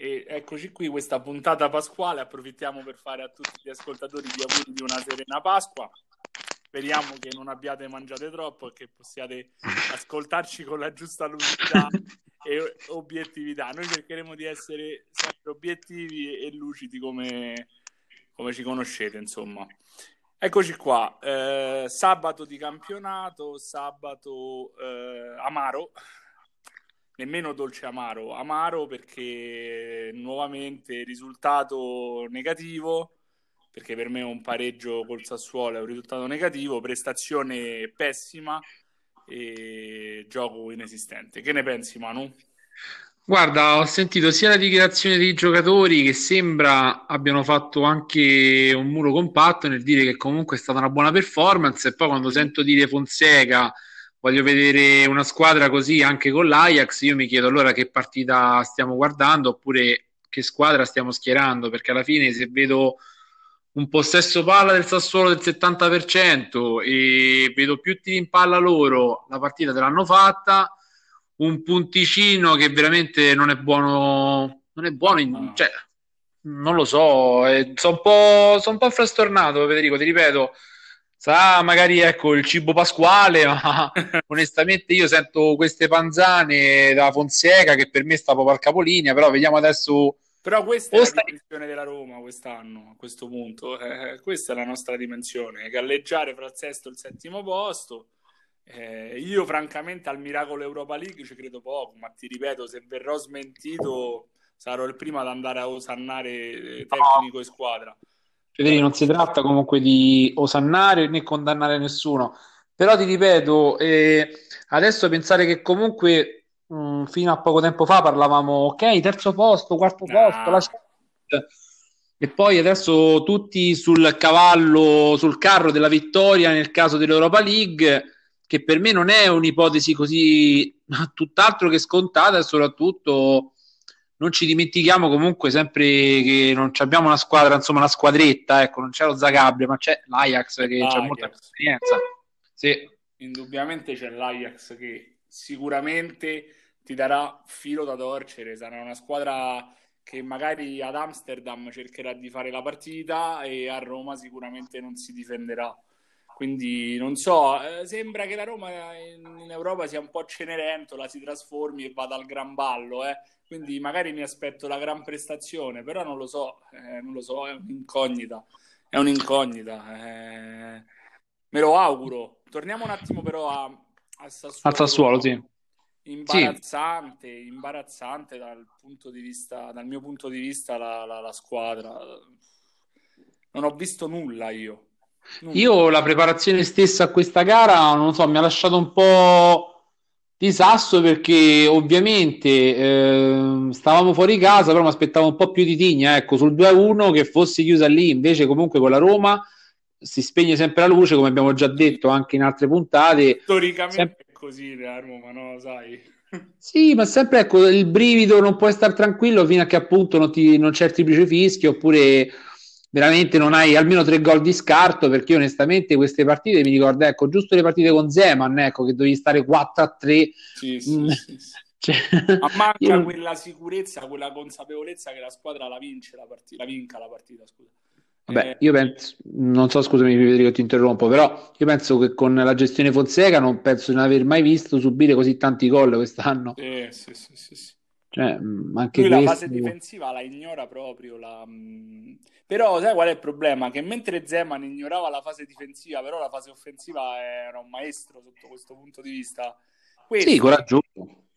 E eccoci qui, questa puntata pasquale. Approfittiamo per fare a tutti gli ascoltatori gli auguri di una serena Pasqua. Speriamo che non abbiate mangiato troppo e che possiate ascoltarci con la giusta lucidità e obiettività. Noi cercheremo di essere sempre obiettivi e lucidi come, come ci conoscete, insomma. Eccoci qua, eh, sabato di campionato, sabato eh, amaro, nemmeno dolce amaro, amaro perché nuovamente risultato negativo, perché per me un pareggio col Sassuolo è un risultato negativo, prestazione pessima e gioco inesistente. Che ne pensi Manu? Guarda, ho sentito sia la dichiarazione dei giocatori che sembra abbiano fatto anche un muro compatto nel dire che comunque è stata una buona performance e poi quando sento dire Fonseca voglio vedere una squadra così anche con l'Ajax, io mi chiedo allora che partita stiamo guardando oppure che squadra stiamo schierando, perché alla fine se vedo un possesso palla del Sassuolo del 70% e vedo più tiri in palla loro, la partita te l'hanno fatta, un punticino che veramente non è buono, non è buono, in, cioè, non lo so, eh, sono un po', sono un po' frastornato Federico, ti ripeto, Sarà magari ecco il cibo pasquale, ma onestamente io sento queste panzane da Fonseca che per me sta proprio al capolinea, però vediamo adesso. Però questa è la dimensione della Roma quest'anno, a questo punto. Eh, questa è la nostra dimensione, galleggiare fra il sesto e il settimo posto. Eh, io francamente al miracolo Europa League ci credo poco, ma ti ripeto, se verrò smentito sarò il primo ad andare a osannare eh, tecnico e squadra. Federico, non si tratta comunque di osannare né condannare nessuno, però ti ripeto, eh, adesso pensare che comunque mh, mm, fino a poco tempo fa parlavamo, ok, terzo posto, quarto posto, la... e poi adesso tutti sul cavallo, sul carro della vittoria nel caso dell'Europa League, che per me non è un'ipotesi così tutt'altro che scontata e soprattutto non ci dimentichiamo comunque sempre che non abbiamo una squadra, insomma, una squadretta, ecco, non c'è lo Zagabria, ma c'è l'Ajax che ha molta esperienza. Sì. Indubbiamente c'è l'Ajax che sicuramente ti darà filo da torcere, sarà una squadra che magari ad Amsterdam cercherà di fare la partita e a Roma sicuramente non si difenderà. Quindi non so, eh, sembra che la Roma in, in, Europa sia un po' cenerentola, si trasformi e vada al gran ballo, eh quindi magari mi aspetto la gran prestazione, però non lo so, eh, non lo so, è un'incognita, è un'incognita. Eh, me lo auguro. Torniamo un attimo però a, a Sassuolo. Al Sassuolo, sì. Imbarazzante, sì. imbarazzante dal, punto di vista, dal mio punto di vista la, la, la squadra. Non ho visto nulla io. Io la preparazione stessa a questa gara, non so, mi ha lasciato un po' di Sasso perché ovviamente eh, stavamo fuori casa, però mi aspettavo un po' più di tigna, ecco, sul 2-1 che fosse chiusa lì, invece comunque con la Roma si spegne sempre la luce, come abbiamo già detto anche in altre puntate. Storicamente sempre... è così la Roma, no? Sai. Sì, ma sempre ecco, il brivido non puoi stare tranquillo fino a che appunto non, ti, non c'è il triplice fischio oppure veramente non hai almeno tre gol di scarto perché io onestamente queste partite mi ricordo ecco giusto le partite con Zeman ecco che dovevi stare 4 a 3 sì, sì, mm. sì, cioè, ma manca io... quella sicurezza quella consapevolezza che la squadra la vince la partita la vinca la partita scusa Vabbè, eh, io penso, non so, scusami Federico, ti interrompo, però io penso che con la gestione Fonseca non penso di non aver mai visto subire così tanti gol quest'anno. Sì, sì, sì, sì, sì. Cioè, mm, anche Lui questo... la fase difensiva la ignora proprio. La... Mm, però sai qual è il problema? Che mentre Zeman ignorava la fase difensiva, però la fase offensiva era un maestro sotto questo punto di vista. Questo, sì, coraggioso.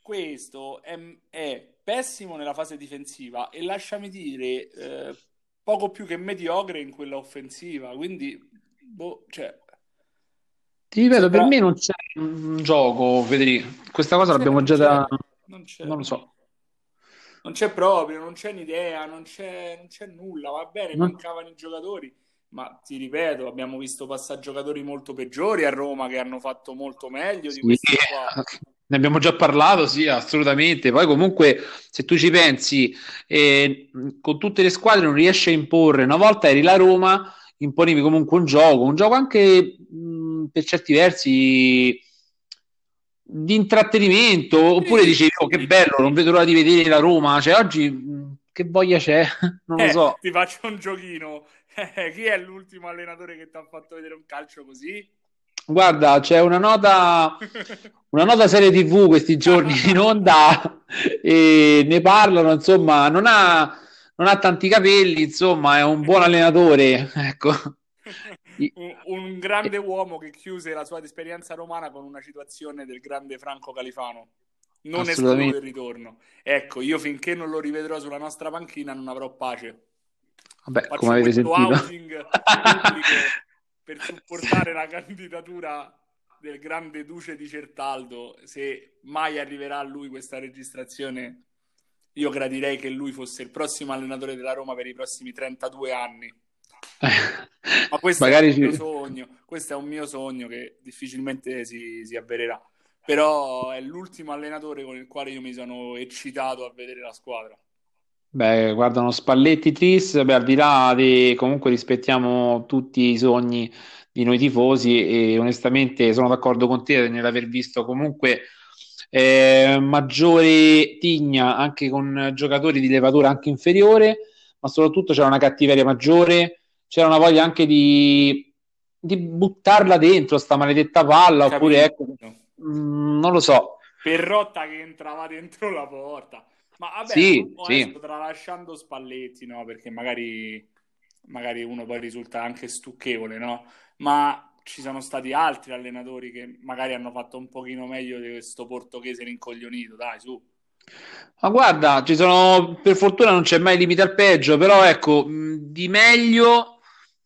Questo è, è, pessimo nella fase difensiva e lasciami dire eh, poco più che mediocre in quella offensiva. Quindi, boh, cioè... Ti ripeto, per me non c'è un gioco, Federico. Questa cosa l'abbiamo già da... Non, non lo so non c'è proprio, non c'è un'idea, non c'è, non c'è nulla, va bene, mancavano i giocatori, ma ti ripeto, abbiamo visto passare giocatori molto peggiori a Roma che hanno fatto molto meglio di questi qua. Ne abbiamo già parlato, sì, assolutamente. Poi comunque, se tu ci pensi, eh, con tutte le squadre non riesci a imporre. Una volta eri la Roma, imponevi comunque un gioco, un gioco anche mh, per certi versi di intrattenimento oppure dicevi oh, che bello non vedo l'ora di vedere la Roma cioè oggi che voglia c'è? Non lo Eh, so. ti faccio un giochino. Eh, chi è l'ultimo allenatore che ti ha fatto vedere un calcio così? Guarda, c'è una nota, una nota serie TV questi giorni in onda e ne parlano, insomma, non ha, non ha tanti capelli, insomma, è un buon allenatore, ecco. Un, grande uomo che chiuse la sua esperienza romana con una situazione del grande Franco Califano. Non escludo Assolutamente. il ritorno. Ecco, io finché non lo rivedrò sulla nostra panchina non avrò pace. Vabbè, Faccio come avete sentito. per supportare la candidatura del grande duce di Certaldo. Se mai arriverà a lui questa registrazione, io gradirei che lui fosse il prossimo allenatore della Roma per i prossimi 32 anni. Ma questo Magari è un mio sogno, questo è un mio sogno che difficilmente si, si avvererà. Però è l'ultimo allenatore con il quale io mi sono eccitato a vedere la squadra. Beh, guardano Spalletti Tris, beh, al di là di comunque rispettiamo tutti i sogni di noi tifosi e onestamente sono d'accordo con te nell'aver visto comunque eh, maggiore tigna anche con giocatori di levatura anche inferiore, ma soprattutto c'era una cattiveria maggiore, c'era una voglia anche di, di buttarla dentro sta maledetta palla, oppure ecco, Capito? mm, non lo so. Perrotta che entrava dentro la porta. Ma vabbè, Sì, sì. tralasciando Spalletti, no? Perché magari, magari uno poi risulta anche stucchevole, no? Ma ci sono stati altri allenatori che magari hanno fatto un pochino meglio di questo portoghese rincoglionito, dai, su. Ma guarda, ci sono, per fortuna non c'è mai limite al peggio, però ecco, mh, di meglio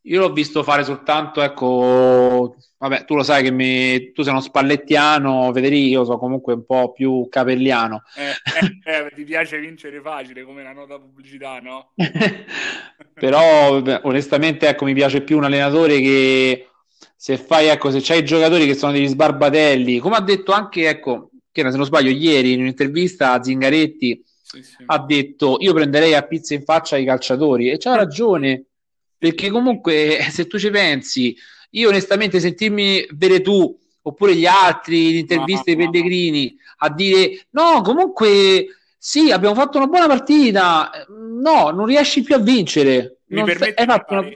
io l'ho visto fare soltanto, ecco, vabbè, tu lo sai che mi, tu sei uno spallettiano, Federico, io sono comunque un po' più capelliano. Eh, eh, eh, ti piace vincere facile come la nota pubblicità, no? Però onestamente ecco, mi piace più un allenatore che se fai, ecco, se c'hai giocatori che sono degli sbarbatelli, come ha detto anche, ecco, che se non sbaglio, ieri in un'intervista a Zingaretti Sì, sì. ha detto io prenderei a pizza in faccia i calciatori e c'ha ragione perché comunque eh, se tu ci pensi io onestamente sentirmi vedere tu oppure gli altri in interviste No, no. Pellegrini a dire no comunque sì abbiamo fatto una buona partita no non riesci più a vincere Mi Non permetti hai di fatto una-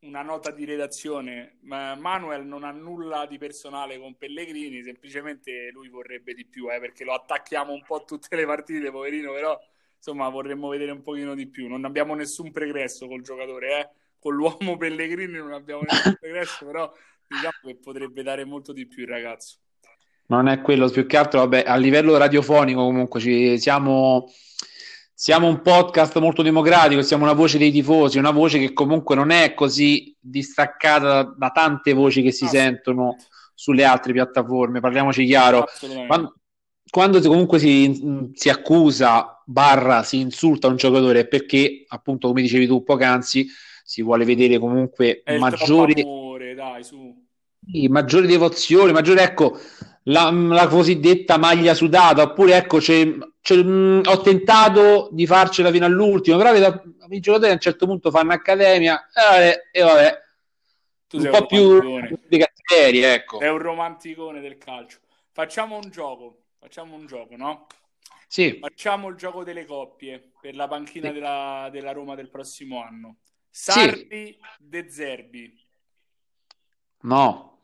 una nota di redazione. Ma Manuel non ha nulla di personale con Pellegrini, semplicemente lui vorrebbe di più, eh, perché lo attacchiamo un po' tutte le partite, poverino, però insomma vorremmo vedere un pochino di più. Non abbiamo nessun pregresso col giocatore, eh. Con l'uomo Pellegrini non abbiamo nessun pregresso, però diciamo che potrebbe dare molto di più il ragazzo. Non è quello, più che altro, vabbè, a livello radiofonico comunque ci siamo, siamo un podcast molto democratico, siamo una voce dei tifosi, una voce che comunque non è così distaccata da, da tante voci che si Ah, sentono sulle altre piattaforme, parliamoci chiaro. Quando, quando si- comunque si, si accusa, barra, si insulta un giocatore è perché, appunto, come dicevi tu poc'anzi, si vuole vedere comunque È il maggiori troppo amore, dai, su. sì, maggiore devozione, maggiore, ecco, la, la cosiddetta maglia sudata, oppure, ecco, c'è- c'è- mh, ho tentato di farcela fino all'ultimo, però vedo- i giocatori a un certo punto fanno accademia, e vabbè, e vabbè, Tu un po' un più di cattiveria, ecco. È un romanticone del calcio. Facciamo un gioco, facciamo un gioco, no? Sì, Facciamo il gioco delle coppie per la panchina Sì. della, della Roma del prossimo anno. Sarri, De Zerbi. no,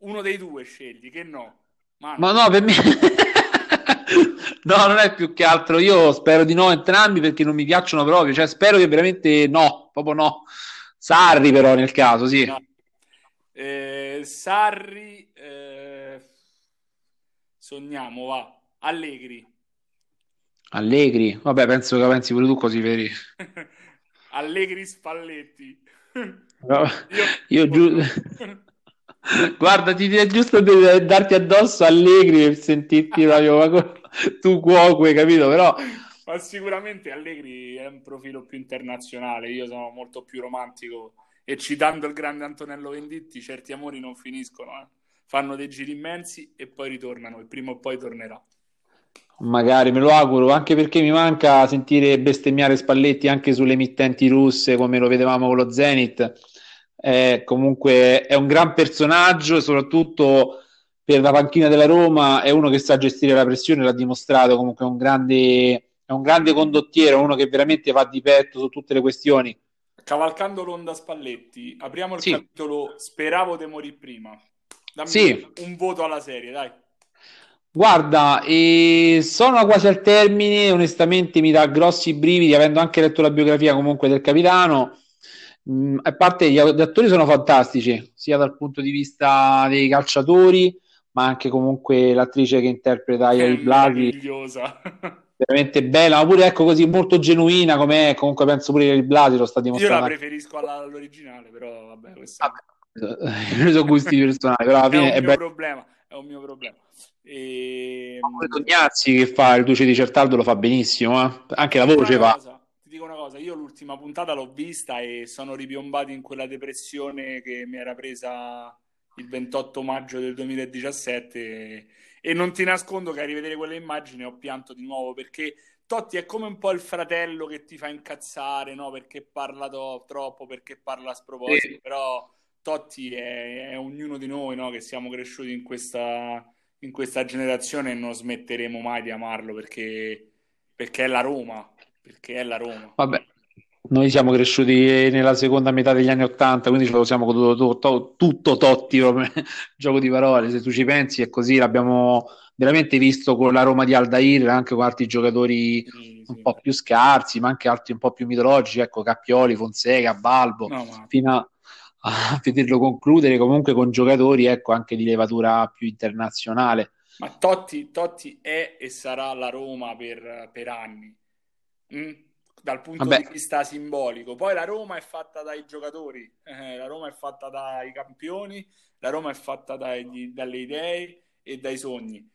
Uno dei due scegli, che no? Manu. ma no, per me... No, non è più che altro. Io spero di no entrambi perché non mi piacciono proprio. Cioè, spero che veramente no, proprio no. Sarri, però, nel caso, sì. No. Eh, Sarri, eh, sogniamo, va. Allegri. Allegri, vabbè, penso che pensi pure tu così, vedi. Allegri Spalletti. Io giu- Guarda, ti è giusto per darti addosso Allegri per sentirti proprio co- tu cuoque, capito? Però Ma sicuramente Allegri è un profilo più internazionale, io sono molto più romantico e citando il grande Antonello Venditti, certi amori non finiscono, eh. fanno dei giri immensi e poi ritornano e prima o poi tornerà. Magari me lo auguro, anche perché mi manca sentire bestemmiare Spalletti anche sulle emittenti russe come lo vedevamo con lo Zenit. Eh, comunque è un gran personaggio soprattutto per la panchina della Roma è uno che sa gestire la pressione, l'ha dimostrato comunque è un grande è un grande condottiero, uno che veramente va di petto su tutte le questioni. Cavalcando l'onda Spalletti, apriamo il Sì. capitolo Speravo di morire prima. Dammi Sì. un voto alla serie, dai. Guarda, eh, sono quasi al termine, onestamente mi dà grossi brividi, avendo anche letto la biografia comunque del capitano. Mm, a parte gli, attori sono fantastici, sia dal punto di vista dei calciatori, ma anche comunque l'attrice che interpreta È Ieri Blasi, meravigliosa. veramente bella, ma pure ecco così molto genuina com'è, comunque penso pure Ieri Blasi lo sta Io la dimostrando. preferisco alla- all'originale, però vabbè, questo Vabbè, sono gusti personali, però alla è fine è mio bello. problema. È un mio problema. E... Pure Tognazzi che fa il Duce di Certaldo lo fa benissimo, eh. Anche la voce va. cosa, ti dico una cosa, io l'ultima puntata l'ho vista e sono ripiombato in quella depressione che mi era presa il 28 maggio del 2017 e, e non ti nascondo che a rivedere quelle immagini ho pianto di nuovo perché Totti è come un po' il fratello che ti fa incazzare, no? Perché parla to- troppo, perché parla a sproposito, Sì. però Totti è, è ognuno di noi, no? Che siamo cresciuti in questa, in questa generazione e non smetteremo mai di amarlo perché, perché è la Roma, perché è la Roma. Vabbè, noi siamo cresciuti nella seconda metà degli anni Ottanta, quindi ce lo siamo goduto to- to- tutto Totti, proprio gioco di parole. Se tu ci pensi, è così. L'abbiamo veramente visto con la Roma di Aldair, anche con altri giocatori Sì, un sì. po' più scarsi, ma anche altri un po' più mitologici, ecco, Cappioli, Fonseca, Balbo, No, ma fino a, a vederlo concludere comunque con giocatori, ecco, anche di levatura più internazionale. Ma Totti, Totti è e sarà la Roma per, per anni, Mm? Dal punto Vabbè. di vista simbolico. Poi la Roma è fatta dai giocatori, eh, la Roma è fatta dai campioni, la Roma è fatta dai- dalle idee e dai sogni.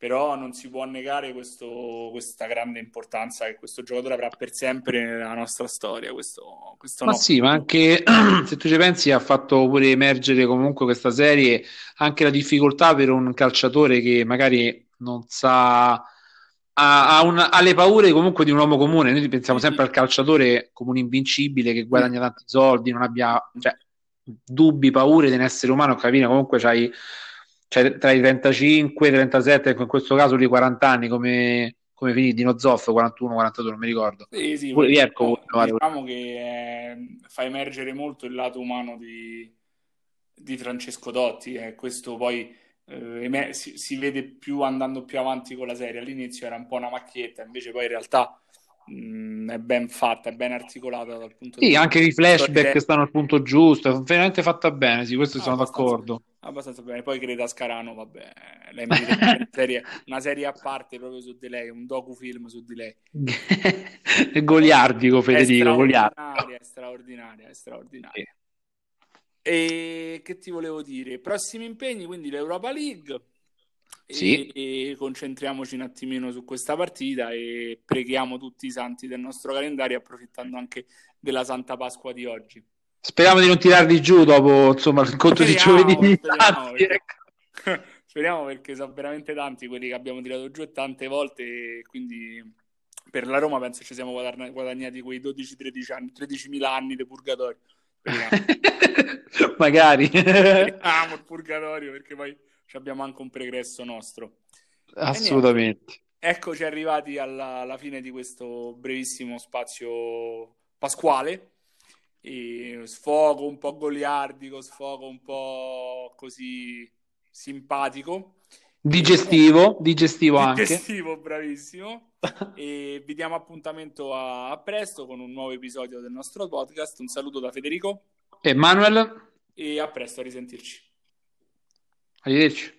Però non si può negare questo- questa grande importanza che questo giocatore avrà per sempre nella nostra storia. Questo, questo Ma no. sì, ma anche se tu ci pensi, ha fatto pure emergere comunque questa serie anche la difficoltà per un calciatore che magari non sa, ha, ha un- ha le paure comunque di un uomo comune. Noi pensiamo sempre al calciatore come un invincibile che guadagna tanti soldi, non abbia cioè, dubbi, paure di un essere umano. Capire comunque c'hai, c'hai tra i 35 e i 37, ecco, in questo caso di 40 anni, come, come finì Dino Zoff, 41, 42, non mi ricordo. Sì, sì, Pure diciamo, Vierco, guarda. diciamo che eh, fa emergere molto il lato umano di, di Francesco Totti e questo poi eh, emer- si, si vede più andando più avanti con la serie. All'inizio era un po' una macchietta, invece poi in realtà mh, è ben fatta, è ben articolata dal punto di Sì, vista anche i flashback storytelling. stanno al punto giusto, è veramente fatta bene, sì, questo Ah, sono d'accordo. abbastanza bene. Poi Greta Scarano, vabbè, lei merita una serie, una serie a parte proprio su di lei, un docufilm su di lei. È goliardico, È Federico, goliardico. straordinaria, è straordinaria, è straordinaria. E che ti volevo dire? Prossimi impegni, quindi l'Europa League. E, Sì. e concentriamoci un attimino su questa partita e preghiamo tutti i santi del nostro calendario, approfittando anche della Santa Pasqua di oggi. Speriamo di non tirarli giù dopo, insomma, l'incontro di giovedì. speriamo, perché-. Speriamo perché sono veramente tanti quelli che abbiamo tirato giù e tante volte, e quindi per la Roma penso ci siamo guadagna- guadagnati quei 12-13 anni, 13.000 anni di purgatorio. Magari. Speriamo il purgatorio perché poi abbiamo anche un pregresso nostro. Assolutamente. Eccoci arrivati alla, alla fine di questo brevissimo spazio pasquale. E sfogo un po' goliardico, sfogo un po' così simpatico. Digestivo, digestivo anche. Digestivo, bravissimo. E vi diamo appuntamento a, a presto con un nuovo episodio del nostro podcast. Un saluto da Federico Emanuel, e a presto a risentirci. речь